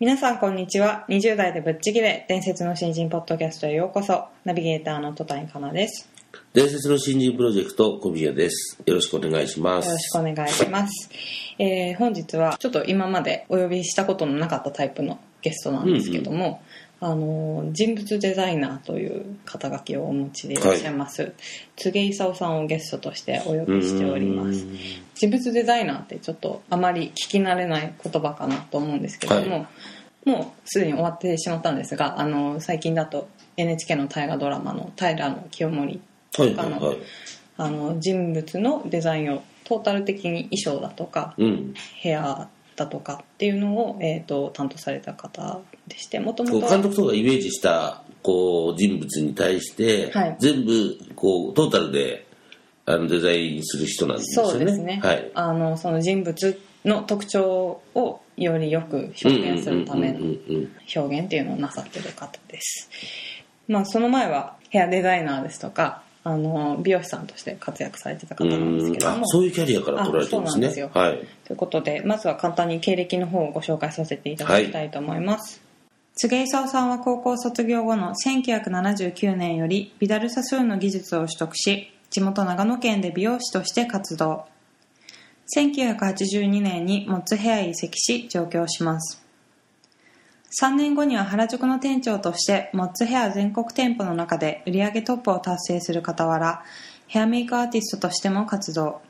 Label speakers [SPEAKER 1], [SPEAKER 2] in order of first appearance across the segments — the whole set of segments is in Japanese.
[SPEAKER 1] 皆さんこんにちは。20代でぶっちぎれ。伝説の新人ポッドキャストへようこそ。ナビゲーターの戸谷香奈です。
[SPEAKER 2] 伝説の新人プロジェクト小宮です。よろしくお願いします。
[SPEAKER 1] よろしくお願いします、えー本日はちょっと今までお呼びしたことのなかったタイプのゲストなんですけども、あの人物デザイナーという肩書きをお持ちでいらっしゃいます、柘植勲さんをゲストとしてお呼びしております。
[SPEAKER 2] うん
[SPEAKER 1] 人物デザイナーってちょっとあまり聞き慣れない言葉かなと思うんですけども、
[SPEAKER 2] は
[SPEAKER 1] もうすでに終わってしまったんですがあの最近だと NHK の大河ドラマの「平清盛
[SPEAKER 2] はいはいはい。
[SPEAKER 1] あの人物のデザインをトータル的に衣装だとか
[SPEAKER 2] うん。
[SPEAKER 1] 部屋だとかっていうのを、えー、と担当された方でしてもとも
[SPEAKER 2] ことう監督とかがイメージしたこう人物に対して、
[SPEAKER 1] はい。
[SPEAKER 2] 全部こうトータルであのデザインする人なんですよね。
[SPEAKER 1] そうですね、
[SPEAKER 2] はい。
[SPEAKER 1] あのその人物の特徴をよりよく表現するための表現っていうのをなさってる方です、まあ、その前はヘアデザイナーですとかあの美容師さんとして活躍されてた方
[SPEAKER 2] うん
[SPEAKER 1] なんですけども。
[SPEAKER 2] あそういうキャリアから取られてるんですね。
[SPEAKER 1] あそうなんですよ。
[SPEAKER 2] はい。
[SPEAKER 1] ということでまずは簡単に経歴の方をご紹介させていただきたいと思います、柘植勲さんは高校卒業後の1979年よりビダルサスーンの技術を取得し地元長野県で美容師として活動。1982年にモッツヘアへ移籍し上京します3年後には原宿の店長としてモッツヘア全国店舗の中で売上トップを達成する傍らヘアメイクアーティストとしても活動。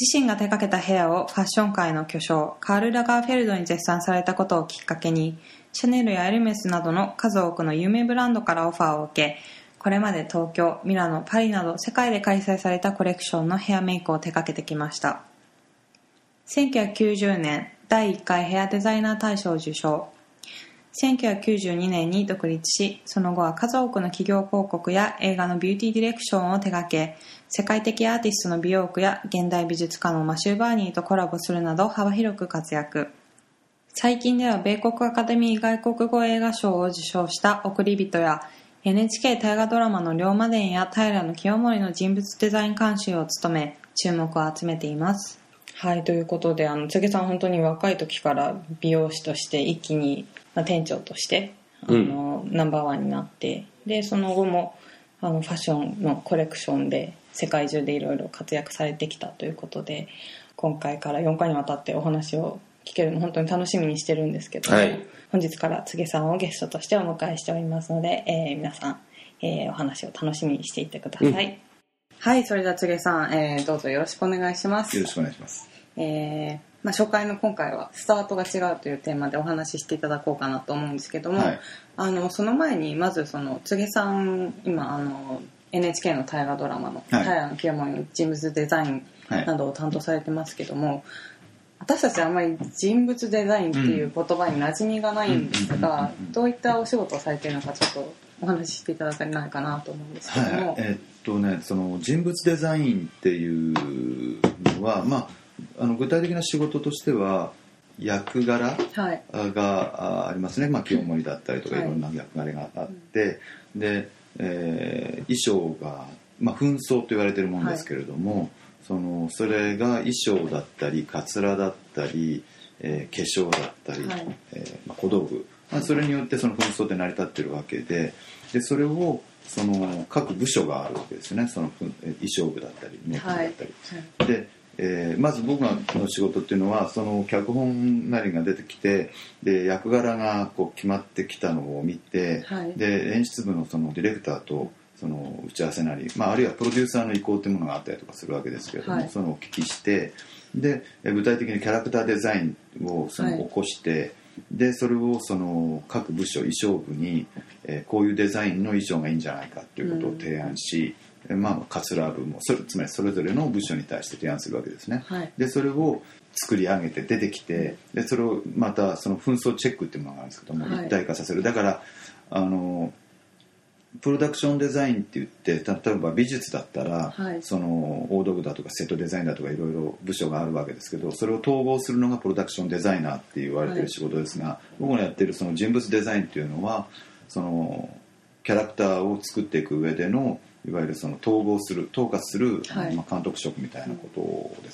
[SPEAKER 1] 自身が手掛けたヘアをファッション界の巨匠カール・ラガーフェルドに絶賛されたことをきっかけにシャネルやエルメスなどの数多くの有名ブランドからオファーを受けこれまで東京ミラノパリなど世界で開催されたコレクションのヘアメイクを手掛けてきました。1990年第1回ヘアデザイナー大賞を受賞。1992年に独立しその後は数多くの企業広告や映画のビューティーディレクションを手掛け世界的アーティストの美容区や現代美術家のマシュー・バーニーとコラボするなど幅広く活躍。最近では米国アカデミー外国語映画賞を受賞した「送り人」や NHK 大河ドラマの「龍馬伝」や平清盛の人物デザイン監修を務め注目を集めています。はいということであの柘植さん本当に若い時から美容師として一気に、まあ、店長としてあの、ナンバーワンになってでその後もあのファッションのコレクションで世界中でいろいろ活躍されてきたということで今回から4回にわたってお話を聞けるの本当に楽しみにしてるんですけども、
[SPEAKER 2] はい。
[SPEAKER 1] 本日から柘植さんをゲストとしてお迎えしておりますので、えー皆さん、えーお話を楽しみにしていてください、
[SPEAKER 2] うん
[SPEAKER 1] はいそれでは柘植さん、えーどうぞよろしくお願いします。
[SPEAKER 3] よろしくお願いします。
[SPEAKER 1] えーまあ、初回の今回はスタートが違うというテーマでお話ししていただこうかなと思うんですけども、
[SPEAKER 3] はい。
[SPEAKER 1] あのその前にまずその柘植さん今あの NHK の大河ドラマの「
[SPEAKER 3] はい。
[SPEAKER 1] 平清盛の人物デザイン」
[SPEAKER 3] はい。
[SPEAKER 1] などを担当されてますけども、私たちあんまり人物デザインっていう言葉に馴染みがないんです
[SPEAKER 3] うん
[SPEAKER 1] がどういったお仕事をされているのかちょっとお話ししていただけないかなと思うんですけども、
[SPEAKER 3] はい、えっとね、その人物デザインっていうのは、まあ、あの具体的な仕事としては役柄
[SPEAKER 1] はい。
[SPEAKER 3] があありますね、まあ、清盛だったりとか
[SPEAKER 1] はい。
[SPEAKER 3] いろんな役柄があって、で、えー衣装が、まあ、紛争と言われてるものですけれども、そのそれが衣装だったりかつらだったり、えー化粧だったり、
[SPEAKER 1] はい。
[SPEAKER 3] えーまあ、小道具、まあ、それによってその紛争って成り立ってるわけででそれをその各部署があるわけですよね。その衣装部だったりメイク部だったり。で、えーまず僕の仕事っていうのはその脚本なりが出てきてで役柄がこう決まってきたのを見て、
[SPEAKER 1] はい。
[SPEAKER 3] で演出部のそのディレクターとその打ち合わせなり、まあ、あるいはプロデューサーの意向っていうものがあったりとかするわけですけれども、
[SPEAKER 1] はい。
[SPEAKER 3] そのお聞きしてでえー具体的にキャラクターデザインをその
[SPEAKER 1] はい。
[SPEAKER 3] 起こして、でそれをその各部署衣装部に、えーこういうデザインの衣装がいいんじゃないかということを提案し、えまあ、カツラ部もそれつまりそれぞれの部署に対して提案するわけですね。
[SPEAKER 4] はい。
[SPEAKER 3] でそれを作り上げて出てきてでそれをまたその紛争チェックっていうものがあるんですけども、
[SPEAKER 4] はい。
[SPEAKER 3] 一体化させる。だからあのプロダクションデザインって言って例えば美術だったら、
[SPEAKER 4] はい。
[SPEAKER 3] その大道具だとかセットデザインだとかいろいろ部署があるわけですけどそれを統合するのがプロダクションデザイナーって言われてる仕事ですが、僕のやってるその人物デザインっていうのはそのキャラクターを作っていく上でのいわゆるその統合する統括する、
[SPEAKER 4] はい。
[SPEAKER 3] まあ、監督職みたいなこと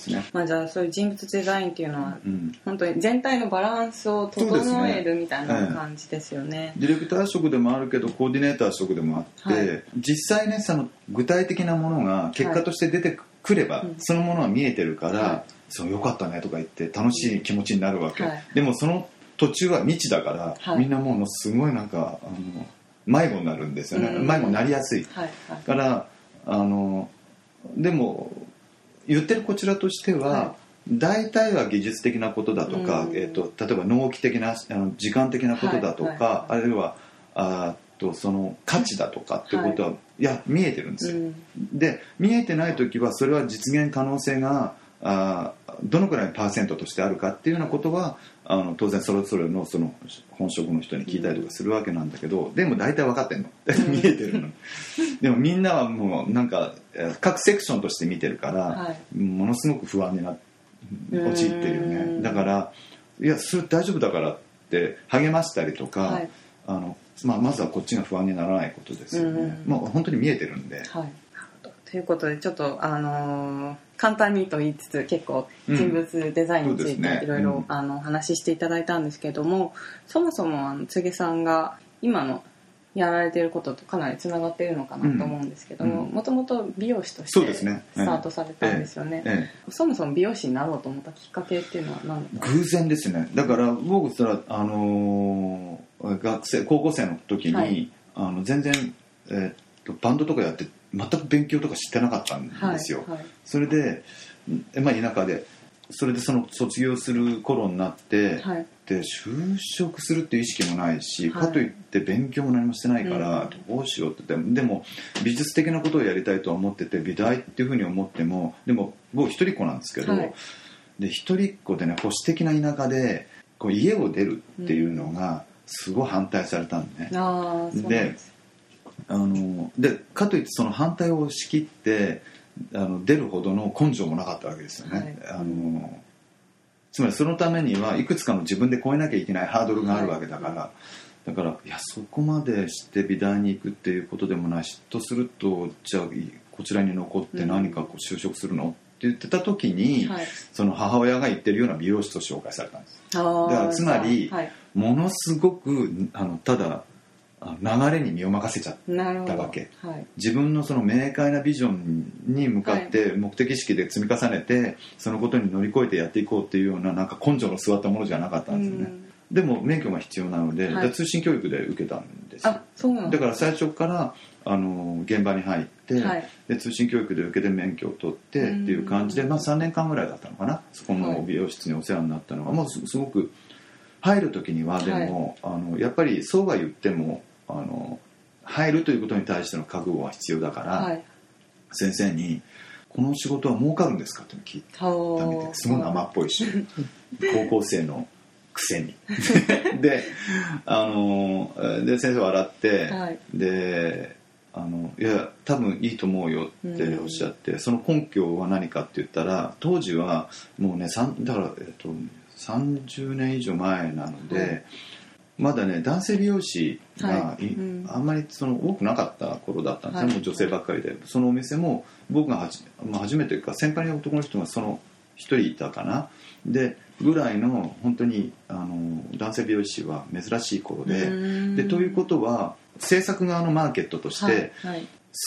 [SPEAKER 3] ですね。
[SPEAKER 4] まあ、じゃあそういう人物デザインっていうのは
[SPEAKER 3] うん。
[SPEAKER 4] 本当に全体のバランスを整えるみたいな感じですよね。
[SPEAKER 3] ディレクター職でもあるけどコーディネーター職でもあって、
[SPEAKER 4] はい。
[SPEAKER 3] 実際ねその具体的なものが結果として出てくれば、
[SPEAKER 4] うん
[SPEAKER 3] そのものは見えてるから、
[SPEAKER 4] はい。
[SPEAKER 3] そうよかったねとか言って楽しい気持ちになるわけ、
[SPEAKER 4] はい。
[SPEAKER 3] でもその途中は未知だから、
[SPEAKER 4] はい。
[SPEAKER 3] みんなもうすごいなんかあの迷子になるんですよね、
[SPEAKER 4] うん。
[SPEAKER 3] 迷子になりやすい。
[SPEAKER 4] はい。はい。
[SPEAKER 3] だからあのでも言ってるこちらとしては、
[SPEAKER 4] は
[SPEAKER 3] 大体は技術的なことだとか、
[SPEAKER 4] うん。
[SPEAKER 3] えー、と例えば納期的なあの時間的なことだとか、
[SPEAKER 4] はいは
[SPEAKER 3] あるいはあーとその価値だとかってことは、い、や見えてるんですよ、
[SPEAKER 4] うん。
[SPEAKER 3] で見えてない時はそれは実現可能性があーどのくらいのパーセントとしてあるかっていうようなことはあの当然それぞれのその本職の人に聞いたりとかするわけなんだけど、でも大体分かってんの。見えてるの。でもみんなはもうなんかえー各セクションとして見てるから、
[SPEAKER 4] はい。
[SPEAKER 3] ものすごく不安にな陥ってるよ
[SPEAKER 4] うん。
[SPEAKER 3] ねだからいやそれ大丈夫だからって励ましたりとか、
[SPEAKER 4] はい。
[SPEAKER 3] あのまあ、まずはこっちが不安にならないことですよね、
[SPEAKER 4] うん
[SPEAKER 3] もう本当に見えてるんで、
[SPEAKER 4] はい、ということでちょっとあのー簡単にと言いつつ結構
[SPEAKER 3] うん
[SPEAKER 4] 人物デザインについていろいろお話ししていただいたんですけれどもそもそもあの柘さんが今のやられていることとかなりつながっているのかなと思うんですけども
[SPEAKER 3] うん。
[SPEAKER 4] もともと美容師としてスタートされたんですよね。
[SPEAKER 3] ええ。
[SPEAKER 4] そもそも美容師になろうと思ったきっかけっていうのは何だ
[SPEAKER 3] 偶然ですね。だから僕それはあのー学生高校生の時に、
[SPEAKER 4] はい。
[SPEAKER 3] あの全然、えーっとバンドとかやって全く勉強とか知ってなかったん
[SPEAKER 4] か
[SPEAKER 3] ですよ、
[SPEAKER 4] はいはい。
[SPEAKER 3] それで、えまあ、田舎で。それでその卒業する頃になって、
[SPEAKER 4] はい。
[SPEAKER 3] で就職するっていう意識もないし、
[SPEAKER 4] はい。
[SPEAKER 3] かといって勉強も何もしてないから、どうしようってでも美術的なことをやりたいとは思ってて美大っていうふうに思ってもでも僕一人っ子なんですけど、
[SPEAKER 4] はい。
[SPEAKER 3] で一人っ子でね保守的な田舎でこう家を出るっていうのがすごい反対されたんでね、
[SPEAKER 4] うなんです
[SPEAKER 3] あのでかといってその反対を押し切ってあの出るほどの根性もなかったわけですよね、
[SPEAKER 4] はい。
[SPEAKER 3] あのつまりそのためにはいくつかの自分で超えなきゃいけないハードルがあるわけだから、だからいやそこまでして美大に行くっていうことでもないしとするとじゃあこちらに残って何かこう就職するの、って言ってた時に、
[SPEAKER 4] はい。
[SPEAKER 3] その母親が言ってるような美容師と紹介されたんです。だからつまり
[SPEAKER 4] はい、
[SPEAKER 3] ものすごくあのただ流れに身を任せちゃったわけ。
[SPEAKER 4] はい。
[SPEAKER 3] 自分のその明快なビジョンに向かって目的意識で積み重ねてそのことに乗り越えてやっていこうっていうようななんか根性の座ったものじゃなかったんですよね、
[SPEAKER 4] うん。
[SPEAKER 3] でも免許が必要なので,、
[SPEAKER 4] はい。
[SPEAKER 3] 通信教育で受けたんですよ。
[SPEAKER 4] あそうなん
[SPEAKER 3] だか。ら最初からあの現場に入って、
[SPEAKER 4] はい。
[SPEAKER 3] で通信教育で受けて免許を取ってっていう感じで、まあ、3年間ぐらいだったのかな。そこ
[SPEAKER 4] はい
[SPEAKER 3] の美容室にお世話になったのが、もうすすごく入る時にはでも、あのやっぱりそうは言ってもあの入るということに対しての覚悟は必要だから、
[SPEAKER 4] はい。
[SPEAKER 3] 先生に「この仕事は儲かるんですか?」って聞いたみですごい生っぽいし 高校生のくせに。であので先生笑って、
[SPEAKER 4] はい。
[SPEAKER 3] であの「いや多分いいと思うよ」っておっしゃって、その根拠は何かって言ったら当時はもうねだから、えっと、30年以上前なので、
[SPEAKER 4] はい
[SPEAKER 3] まだね男性美容師が
[SPEAKER 4] はい。
[SPEAKER 3] い、
[SPEAKER 4] うん。
[SPEAKER 3] あんまりその多くなかった頃だったんですね、
[SPEAKER 4] はい。
[SPEAKER 3] もう女性ばっかりで。そのお店も僕がはじ、まあ、初めてか先輩の男の人がその一人いたかな。でぐらいの本当にあの男性美容師は珍しい頃で。
[SPEAKER 4] うん。
[SPEAKER 3] でということは制作側のマーケットとして、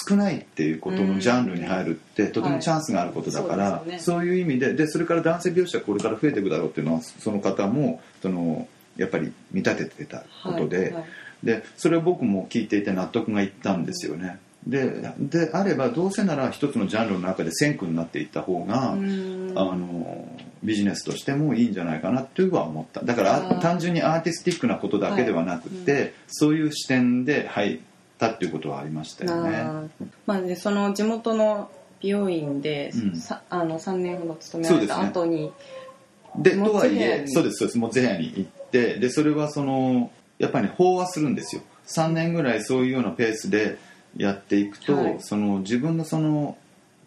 [SPEAKER 3] 少ないっていうことのジャンルに入るってとてもチャンスがあることだから、
[SPEAKER 4] そう
[SPEAKER 3] いう意味ででそれから男性美容師はこれから増えていくだろうっていうのはその方もそのやっぱり見立ててたことで,、
[SPEAKER 4] はいはい。
[SPEAKER 3] でそれを僕も聞いていて納得がいったんですよね。でであればどうせなら一つのジャンルの中で先駆になっていった方が、
[SPEAKER 4] うん。
[SPEAKER 3] あのビジネスとしてもいいんじゃないかなというは思った。だから単純にアーティスティックなことだけではなくて、
[SPEAKER 4] はい
[SPEAKER 3] そういう視点で、はい、たっていうことはありましたよね。
[SPEAKER 4] まあ、でその地元の美容院で、
[SPEAKER 3] うん。
[SPEAKER 4] さあの3年ほど勤められた後に、
[SPEAKER 3] で
[SPEAKER 4] モ
[SPEAKER 3] とはいえそうですそうです。モッツェヘアに行ってでそれはそのやっぱり、ね、飽和するんですよ。3年ぐらいそういうようなペースでやっていくと、
[SPEAKER 4] はい。
[SPEAKER 3] その自分のその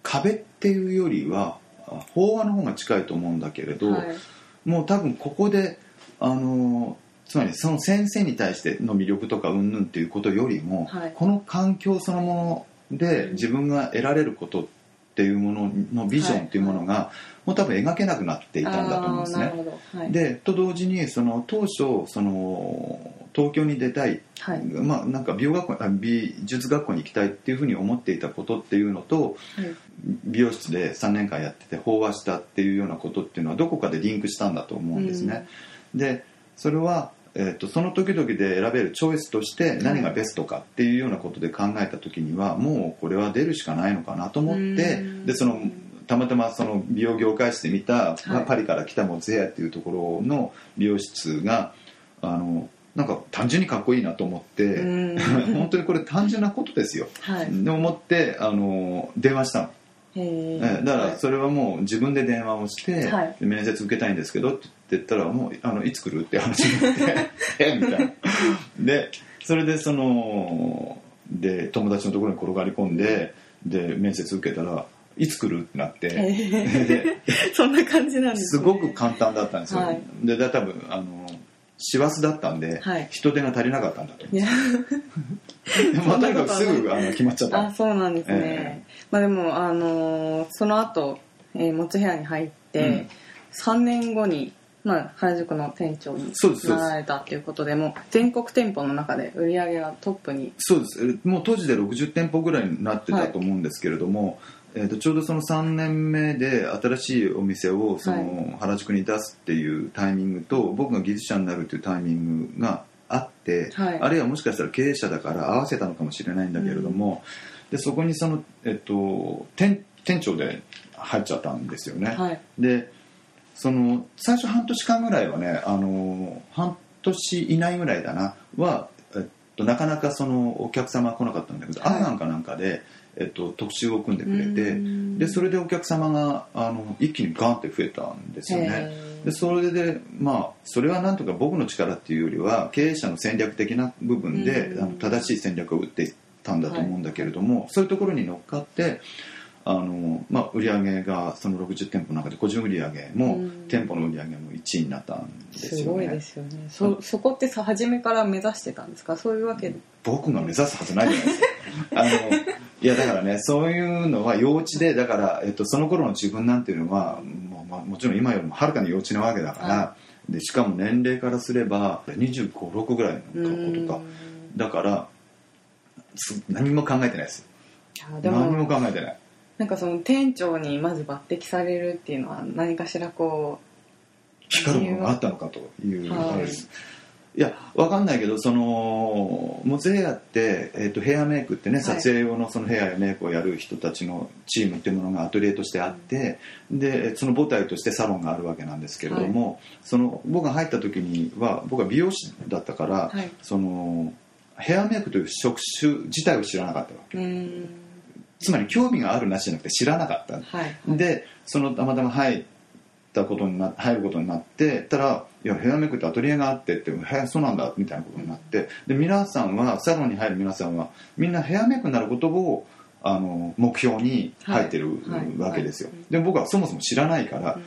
[SPEAKER 3] 壁っていうよりはあ飽和の方が近いと思うんだけれど、
[SPEAKER 4] はい。
[SPEAKER 3] もう多分ここであのつまりその先生に対しての魅力とかうんぬんっていうことよりも、
[SPEAKER 4] はい。
[SPEAKER 3] この環境そのもので自分が得られることっていうもののビジョンっていうものが、もう多分描けなくなっていたんだと思うんですね。
[SPEAKER 4] はい、
[SPEAKER 3] でと同時にその当初その東京に出たい、
[SPEAKER 4] はい。
[SPEAKER 3] まあ、なんか美容学校あ美術学校に行きたいっていうふうに思っていたことっていうのと
[SPEAKER 4] はい。
[SPEAKER 3] 美容室で3年間やってて飽和したっていうようなことっていうのはどこかでリンクしたんだと思うんですね。でそれは、えー、とその時々で選べるチョイスとして何がベストかっていうようなことで考えた時にはもうこれは出るしかないのかなと思って
[SPEAKER 4] うん。
[SPEAKER 3] でそのたまたまその美容業界誌で見た、まあ
[SPEAKER 4] はい
[SPEAKER 3] パリから来たモツヘアっていうところの美容室があのなんか単純にかっこいいなと思って
[SPEAKER 4] うん。
[SPEAKER 3] 本当にこれ単純なことですよ。
[SPEAKER 4] はい。
[SPEAKER 3] で思ってあの電話したの。ええだから
[SPEAKER 4] はい
[SPEAKER 3] それはもう自分で電話をして、
[SPEAKER 4] はい。
[SPEAKER 3] で面接受けたいんですけどって言ったらもうあのいつ来るって話になって えみたいな。でそれでそので友達のところに転がり込んでで面接受けたらいつ来るってなってで
[SPEAKER 4] そんな感じなんです、
[SPEAKER 3] す
[SPEAKER 4] ね、
[SPEAKER 3] ごく簡単だったんですよ、
[SPEAKER 4] はい。
[SPEAKER 3] でだ多分あの師走だったんで、
[SPEAKER 4] はい。
[SPEAKER 3] 人手が足りなかったんだと思
[SPEAKER 4] いや。
[SPEAKER 3] うでもとにかくすぐあの決まっちゃった。
[SPEAKER 4] あそうなんですね、
[SPEAKER 3] え
[SPEAKER 4] まあでもあのーその後、えー、持つ部屋に入って、3年後に、まあ、原宿の店長になられたっていうことでもう全国店舗の中で売り上げがトップに。
[SPEAKER 3] そうです。えもう当時で60店舗ぐらいになってたと思うんですけれども、えー、とちょうどその3年目で新しいお店をその原宿に出すっていうタイミングと僕が技術者になるっていうタイミングがあって、
[SPEAKER 4] はい。
[SPEAKER 3] あるいはもしかしたら経営者だから合わせたのかもしれないんだけれども、でそこにその、えっと、店店長で入っちゃったんですよね。
[SPEAKER 4] はい。
[SPEAKER 3] でその最初半年間ぐらいはねあの半年以内ぐらいだなは、えっと、なかなかそのお客様が来なかったんだけど、
[SPEAKER 4] はい。
[SPEAKER 3] アンなんかなんかで、えっと、特集を組んでくれ
[SPEAKER 4] う
[SPEAKER 3] て
[SPEAKER 4] ん。
[SPEAKER 3] でそれでお客様があの一気にガンって増えたんですよね。でそれでまあそれはなんとか僕の力っていうよりは経営者の戦略的な部分で
[SPEAKER 4] うん。
[SPEAKER 3] あの正しい戦略を打っていったんだと思うんだけれども、そういうところに乗っかってあの、まあ、売り上げがその60店舗の中で個人売り上げも、
[SPEAKER 4] うん。
[SPEAKER 3] 店舗の売り上げも1位になったんですよね。
[SPEAKER 4] すごいですよね。そそこってさ初めから目指してたんですか？そういうわけ？で
[SPEAKER 3] 僕が目指すはずないじゃないです。か あのいやだからねそういうのは幼稚でだから、えっと、その頃の自分なんていうのはもう、まあ、もちろん今よりもはるかに幼稚なわけだから、
[SPEAKER 4] は
[SPEAKER 3] でしかも年齢からすれば2 5 6ぐらいの
[SPEAKER 4] うん
[SPEAKER 3] ことか。だからす何も考えてないです。
[SPEAKER 4] で
[SPEAKER 3] 何も
[SPEAKER 4] も
[SPEAKER 3] 考えてない。
[SPEAKER 4] なんかその店長にまず抜擢されるっていうのは何かしらこ
[SPEAKER 3] 光るものがあったのかというです、い、やわかんないけどそのモツヘアって、えっとヘアメイクってね
[SPEAKER 4] はい。
[SPEAKER 3] 撮影用のそのヘアやメイクをやる人たちのチームっていうものがアトリエとしてあって、でその母体としてサロンがあるわけなんですけれども、その僕が入った時には僕は美容師だったから、
[SPEAKER 4] はい。
[SPEAKER 3] そのヘアメイクという職種自体を知らなかったわけ。
[SPEAKER 4] ううん。
[SPEAKER 3] つまり興味があるなしじゃなくて知らなかった。
[SPEAKER 4] はい。
[SPEAKER 3] でそのたまたま入ったことにな入ることになってたら「いやヘアメイクってアトリエがあって」って「へえそうなんだ」みたいなことになって。で皆さんはサロンに入る皆さんはみんなヘアメイクになることをあの目標に入ってるわけですよ、
[SPEAKER 4] はい。
[SPEAKER 3] で僕はそもそも知らないから、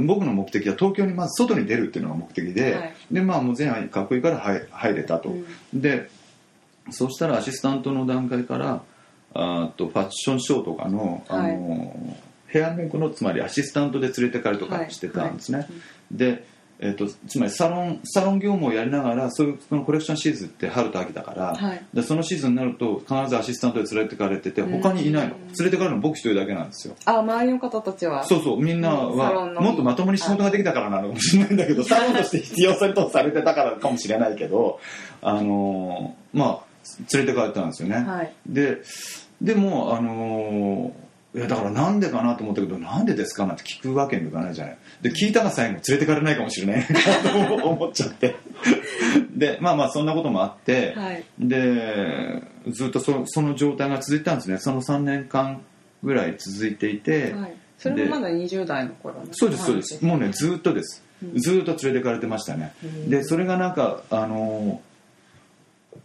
[SPEAKER 3] 僕の目的は東京にまず外に出るっていうのが目的で、
[SPEAKER 4] はい。
[SPEAKER 3] でまあもう前半かっこいいから入入れたと、でそうしたらアシスタントの段階からあーとファッションショーとかのあの、ヘアメイクのつまりアシスタントで連れてかれとかしてたんですね、
[SPEAKER 4] はい。
[SPEAKER 3] で、えー、とつまりサロンサロン業務をやりながらそういうそのコレクションシーズンって春と秋だから、
[SPEAKER 4] はい。
[SPEAKER 3] でそのシーズンになると必ずアシスタントで連れてかれてて
[SPEAKER 4] うん。
[SPEAKER 3] 他にいないの。連れてかれるの僕一人だけなんですよ。
[SPEAKER 4] あ周りの方たちは？
[SPEAKER 3] そうそうみんなはもっとまともに仕事ができたからなのかもしれないん。だけどサロンとして必要性とされてたからかもしれないけどあの。ーまあ連れてかれたんですよね、
[SPEAKER 4] はい。
[SPEAKER 3] ででもあのーいやだからなんでかなと思ったけどなんでですかなんて聞くわけにもいかないじゃない。で聞いたが最後連れてかれないかもしれないなと思 っちゃって。でまあまあそんなこともあって、
[SPEAKER 4] はい。
[SPEAKER 3] でずっとそその状態が続いたんですね。その3年間ぐらい続いていて、
[SPEAKER 4] はい。それもまだ20代の頃の
[SPEAKER 3] そうですそうです。もうねずっとです、ずっと連れてかれてましたね、
[SPEAKER 4] うん。
[SPEAKER 3] でそれがなんかあの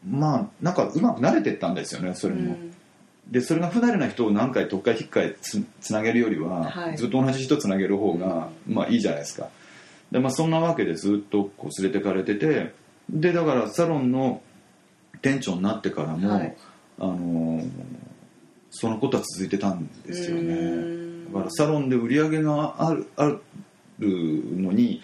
[SPEAKER 3] まあなんかうまく慣れてったんですよねそれも、
[SPEAKER 4] うん。
[SPEAKER 3] でそれが不慣れな人を何回とっかえ引っかえつつなげるよりは、
[SPEAKER 4] はい。
[SPEAKER 3] ずっと同じ人つなげる方が、まあいいじゃないですか。で、まあ、そんなわけでずっとこう連れてかれててでだからサロンの店長になってからも、
[SPEAKER 4] はい。
[SPEAKER 3] あのーそのことは続いてたんですよ
[SPEAKER 4] う
[SPEAKER 3] ね
[SPEAKER 4] ん。
[SPEAKER 3] だからサロンで売り上げがあるあるのに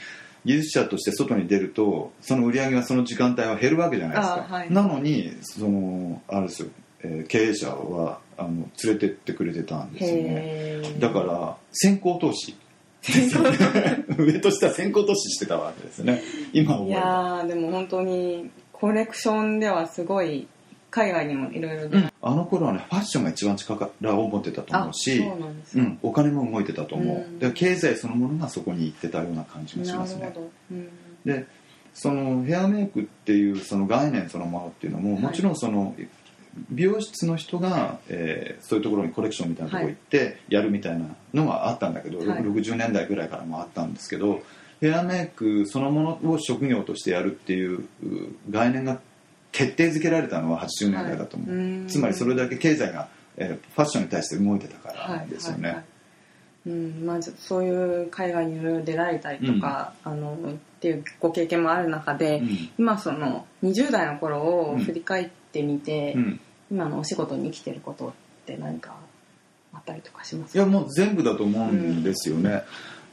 [SPEAKER 3] 技術者として外に出るとその売り上げがその時間帯は減るわけじゃないですか、
[SPEAKER 4] あはい。
[SPEAKER 3] なのにそのあれですよ、えー経営者はあの連れてってくれてたんですよね。だから先行投資。上と下先行投資してたわけですね。今思
[SPEAKER 4] いやでも本当にコレクションではすごい海外にもいろいろ出
[SPEAKER 3] あの頃はねファッションが一番力を持ってたと思
[SPEAKER 4] あ
[SPEAKER 3] うし
[SPEAKER 4] そうなんですか、
[SPEAKER 3] うん、お金も動いてたと思う、
[SPEAKER 4] うん。
[SPEAKER 3] で経済そのものがそこに行ってたような感じがしますね。
[SPEAKER 4] うん。
[SPEAKER 3] でそのヘアメイクっていうその概念そのものっていうのも、
[SPEAKER 4] はい。
[SPEAKER 3] もちろんその美容室の人が、えーそういうところにコレクションみたいなところ行ってやるみたいなのはあったんだけど、
[SPEAKER 4] はい。
[SPEAKER 3] 60年代ぐらいからもあったんですけどヘアメイクそのものを職業としてやるっていうう概念が決定づけられたのは80年代だと思う、
[SPEAKER 4] はい。うん。
[SPEAKER 3] つまりそれだけ経済が、えーファッションに対して動いてたからですよね、
[SPEAKER 4] はい。はいはいうんまあ、そういう海外にいろいろ出られたりとか、あのっていうご経験もある中で、
[SPEAKER 3] うん。
[SPEAKER 4] 今その20代の頃を振り返ってみて、
[SPEAKER 3] うん。
[SPEAKER 4] 今のお仕事に生きてることって何かあったりとかします
[SPEAKER 3] いやもう全部だと思うんですよね、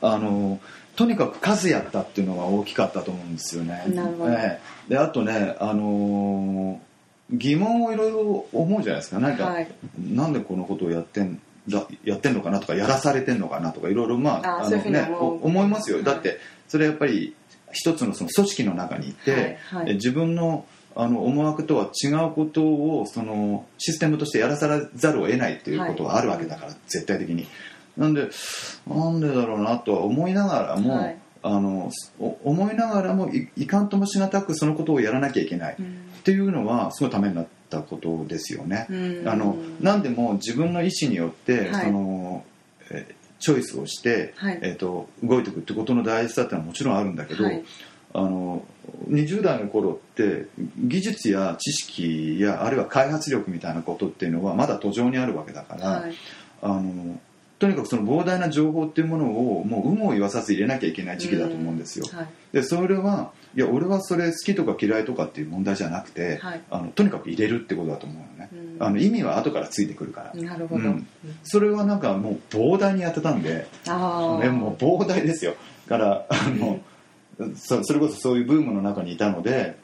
[SPEAKER 3] あのとにかく数やったっていうのが大きかったと思うんですよね。ええ。であとねあの疑問をいろいろ思うじゃないですか。何か、
[SPEAKER 4] はい。
[SPEAKER 3] なんでこのことをやってんだやってんのかなとかやらされてんのかなとかいろいろまあの
[SPEAKER 4] あそういうふうに
[SPEAKER 3] ね
[SPEAKER 4] 思
[SPEAKER 3] いますよ、
[SPEAKER 4] はい。
[SPEAKER 3] だってそれやっぱり一つのその組織の中にいて、
[SPEAKER 4] はいはい。
[SPEAKER 3] え自分のあの思惑とは違うことをそのシステムとしてやらさざるを得ないっていうことはあるわけだから、絶対的に。なんでなんでだろうなとは思いながらも、
[SPEAKER 4] はい。
[SPEAKER 3] あのお思いながらもいいかんともしがたくそのことをやらなきゃいけない、
[SPEAKER 4] うん。
[SPEAKER 3] っていうのはすごいためになったことですよね。
[SPEAKER 4] うん。
[SPEAKER 3] あの何でも自分の意思によって、
[SPEAKER 4] はい。
[SPEAKER 3] そのえーチョイスをして、
[SPEAKER 4] はい。
[SPEAKER 3] えー、と動いていくってことの大事さってのはもちろんあるんだけど、
[SPEAKER 4] はい。
[SPEAKER 3] あの20代の頃って技術や知識やあるいは開発力みたいなことっていうのはまだ途上にあるわけだから、
[SPEAKER 4] はい。
[SPEAKER 3] あのとにかくその膨大な情報っていうものをもう有無を言わさず入れなきゃいけない時期だと思うんですよ。
[SPEAKER 4] はい。
[SPEAKER 3] でそれはいや俺はそれ好きとか嫌いとかっていう問題じゃなくて、
[SPEAKER 4] はい
[SPEAKER 3] あのとにかく入れるってことだと思うのね、
[SPEAKER 4] うん。
[SPEAKER 3] あの意味は後からついてくるから、
[SPEAKER 4] なるほど、
[SPEAKER 3] うん。それはなんかもう膨大にやってたんで、ね、もう膨大ですよ。からあのそそれこそそういうブームの中にいたので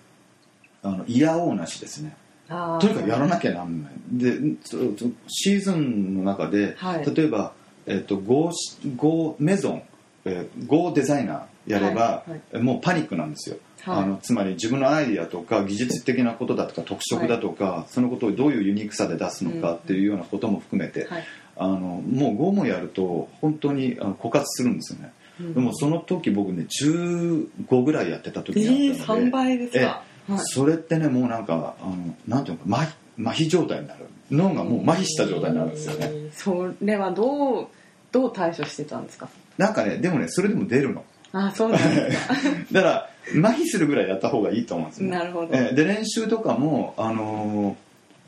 [SPEAKER 3] あの嫌おうなしですね。とにかくやらなきゃなんない。でそそシーズンの中で、
[SPEAKER 4] はい。
[SPEAKER 3] 例えば、えっと、ゴーシゴーメゾン、えー、ゴーデザイナーやれば、
[SPEAKER 4] はい
[SPEAKER 3] もうパニックなんですよ、
[SPEAKER 4] はい。
[SPEAKER 3] あのつまり自分のアイディアとか技術的なことだとか特色だとか、そのことをどういうユニークさで出すのかっていうようなことも含めて、
[SPEAKER 4] はい。
[SPEAKER 3] あのもう5もやると本当にあの枯渇するんですよね、
[SPEAKER 4] うん。
[SPEAKER 3] でもその時僕ね15ぐらいやってた時
[SPEAKER 4] えー、
[SPEAKER 3] があったので、
[SPEAKER 4] 3倍ですか、はい。
[SPEAKER 3] それってねもうなんかあのなんていうのか麻痺麻痺状態になる脳がもう麻痺した状態になるんですよね、
[SPEAKER 4] えーそれはどうどう対処してたんですか？
[SPEAKER 3] なんかねでもねそれでも出るの。
[SPEAKER 4] あそうなんですか
[SPEAKER 3] だから麻痺するぐらいやった方がいいと思うんですよね。
[SPEAKER 4] なるほど、
[SPEAKER 3] えーで練習とかも、あの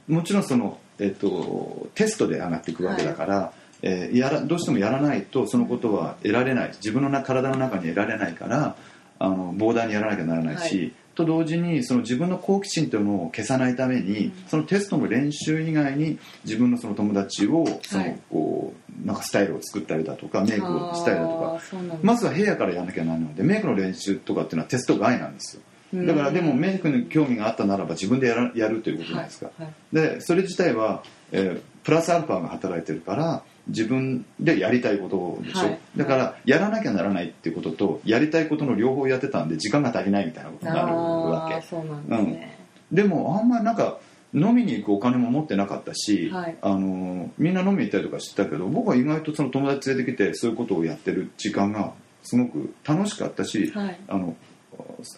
[SPEAKER 3] ーもちろんその、えっとテストで上がっていくわけだから、えーやらどうしてもやらないとそのことは得られない。自分のな体の中に得られないからあの膨大にやらなきゃならないし、
[SPEAKER 4] はい
[SPEAKER 3] と同時にその自分の好奇心というのを消さないために、そのテストの練習以外に自分のその友達をその、
[SPEAKER 4] はい。
[SPEAKER 3] こうなんかスタイルを作ったりだとかメイクをしたりだとかまずは部屋からやらなきゃならないのでメイクの練習とかっていうのはテスト外なんですよ。だからでもメイクに興味があったならば自分でやらやるということじゃないですか、でそれ自体は、えープラスアルファが働いてるから自分でやりたいことでしょ、
[SPEAKER 4] はい。
[SPEAKER 3] だからやらなきゃならないっていうこととやりたいことの両方やってたんで時間が足りないみたいなことになるわけ。
[SPEAKER 4] うなんですね、
[SPEAKER 3] でもあんまりなんか飲みに行くお金も持ってなかったし、
[SPEAKER 4] はい。
[SPEAKER 3] あのみんな飲みに行ったりとかしてたけど僕は意外とその友達連れてきてそういうことをやってる時間がすごく楽しかったし、
[SPEAKER 4] はい。
[SPEAKER 3] あの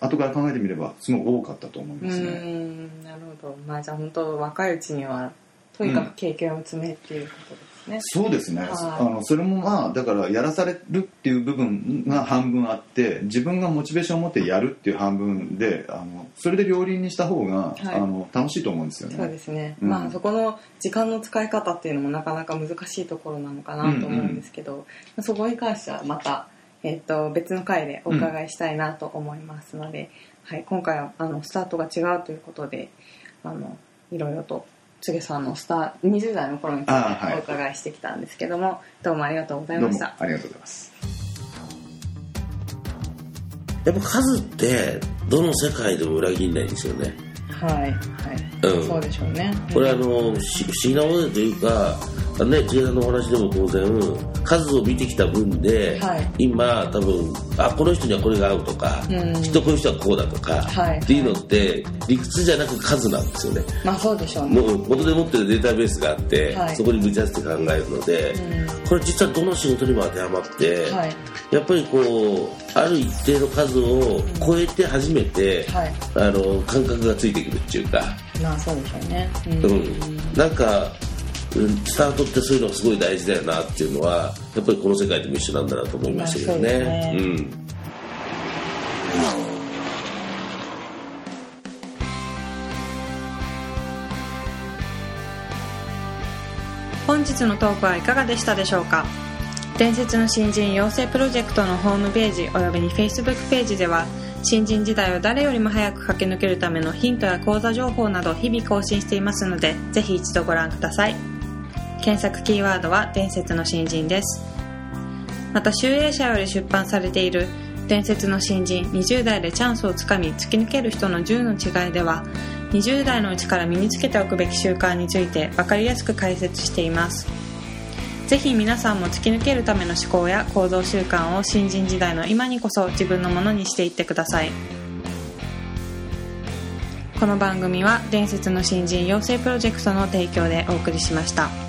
[SPEAKER 3] 後から考えてみればすごい多かったと思いうますね。
[SPEAKER 4] んなるほど。まあじゃあ本当若いうちにはとにかく経験を積めっていうことで。すね、
[SPEAKER 3] そうですね、
[SPEAKER 4] はい。
[SPEAKER 3] あのそれもまあだからやらされるっていう部分が半分あって自分がモチベーションを持ってやるっていう半分であのそれで両輪にした方が、
[SPEAKER 4] はい。
[SPEAKER 3] あの楽しいと思うんですよね。
[SPEAKER 4] そうですね、
[SPEAKER 3] うん。
[SPEAKER 4] まあそこの時間の使い方っていうのもなかなか難しいところなのかなと思うんですけど、そこに関してはまた、えっと別の回でお伺いしたいなと思いますので、はい、今回はあのスタートが違うということであのいろいろと柘植さんのスター20代の頃にお伺いしてきたんですけども、どうもありがとうござい
[SPEAKER 3] どうも
[SPEAKER 4] ました。
[SPEAKER 3] ありがとうございます。
[SPEAKER 2] やっぱ数ってどの世界でも裏切んないんですよね
[SPEAKER 4] はい、はい、
[SPEAKER 2] うん
[SPEAKER 4] そうでしょうね。
[SPEAKER 2] これあのし不思議なものというかね千恵さんのお話でも当然数を見てきた分で、
[SPEAKER 4] はい。
[SPEAKER 2] 今多分あこの人にはこれが合うとか、
[SPEAKER 4] うん。
[SPEAKER 2] きっとこういう人はこうだとか、
[SPEAKER 4] はい。
[SPEAKER 2] っていうのって理屈じゃなく数なんですよね。
[SPEAKER 4] まあそうでしょうね。
[SPEAKER 2] もう元で持ってるデータベースがあって、
[SPEAKER 4] はい。
[SPEAKER 2] そこにぶち当てて考えるので、
[SPEAKER 4] うん。
[SPEAKER 2] これ実はどの仕事にも当てはまって、
[SPEAKER 4] はい。
[SPEAKER 2] やっぱりこうある一定の数を超えて初めて、
[SPEAKER 4] はい。
[SPEAKER 2] あの感覚がついてくるっていうか、
[SPEAKER 4] まあそうでしょうね。う
[SPEAKER 2] うん、なんか、うんスタートってそういうのがすごい大事だよなっていうのはやっぱりこの世界でも一緒なんだなと思いましたけどね。
[SPEAKER 4] ね
[SPEAKER 2] うん。
[SPEAKER 4] 本日のトークはいかがでしたでしょうか？伝説の新人養成プロジェクトのホームページおよびに Facebook ページでは新人時代を誰よりも早く駆け抜けるためのヒントや講座情報など日々更新していますのでぜひ一度ご覧ください検索キーワードは伝説の新人です。また集英社より出版されている伝説の新人20代でチャンスをつかみ突き抜ける人の10の違いでは20代のうちから身につけておくべき習慣について分かりやすく解説しています。ぜひ皆さんも突き抜けるための思考や行動習慣を新人時代の今にこそ自分のものにしていってください。この番組は伝説の新人養成プロジェクトの提供でお送りしました。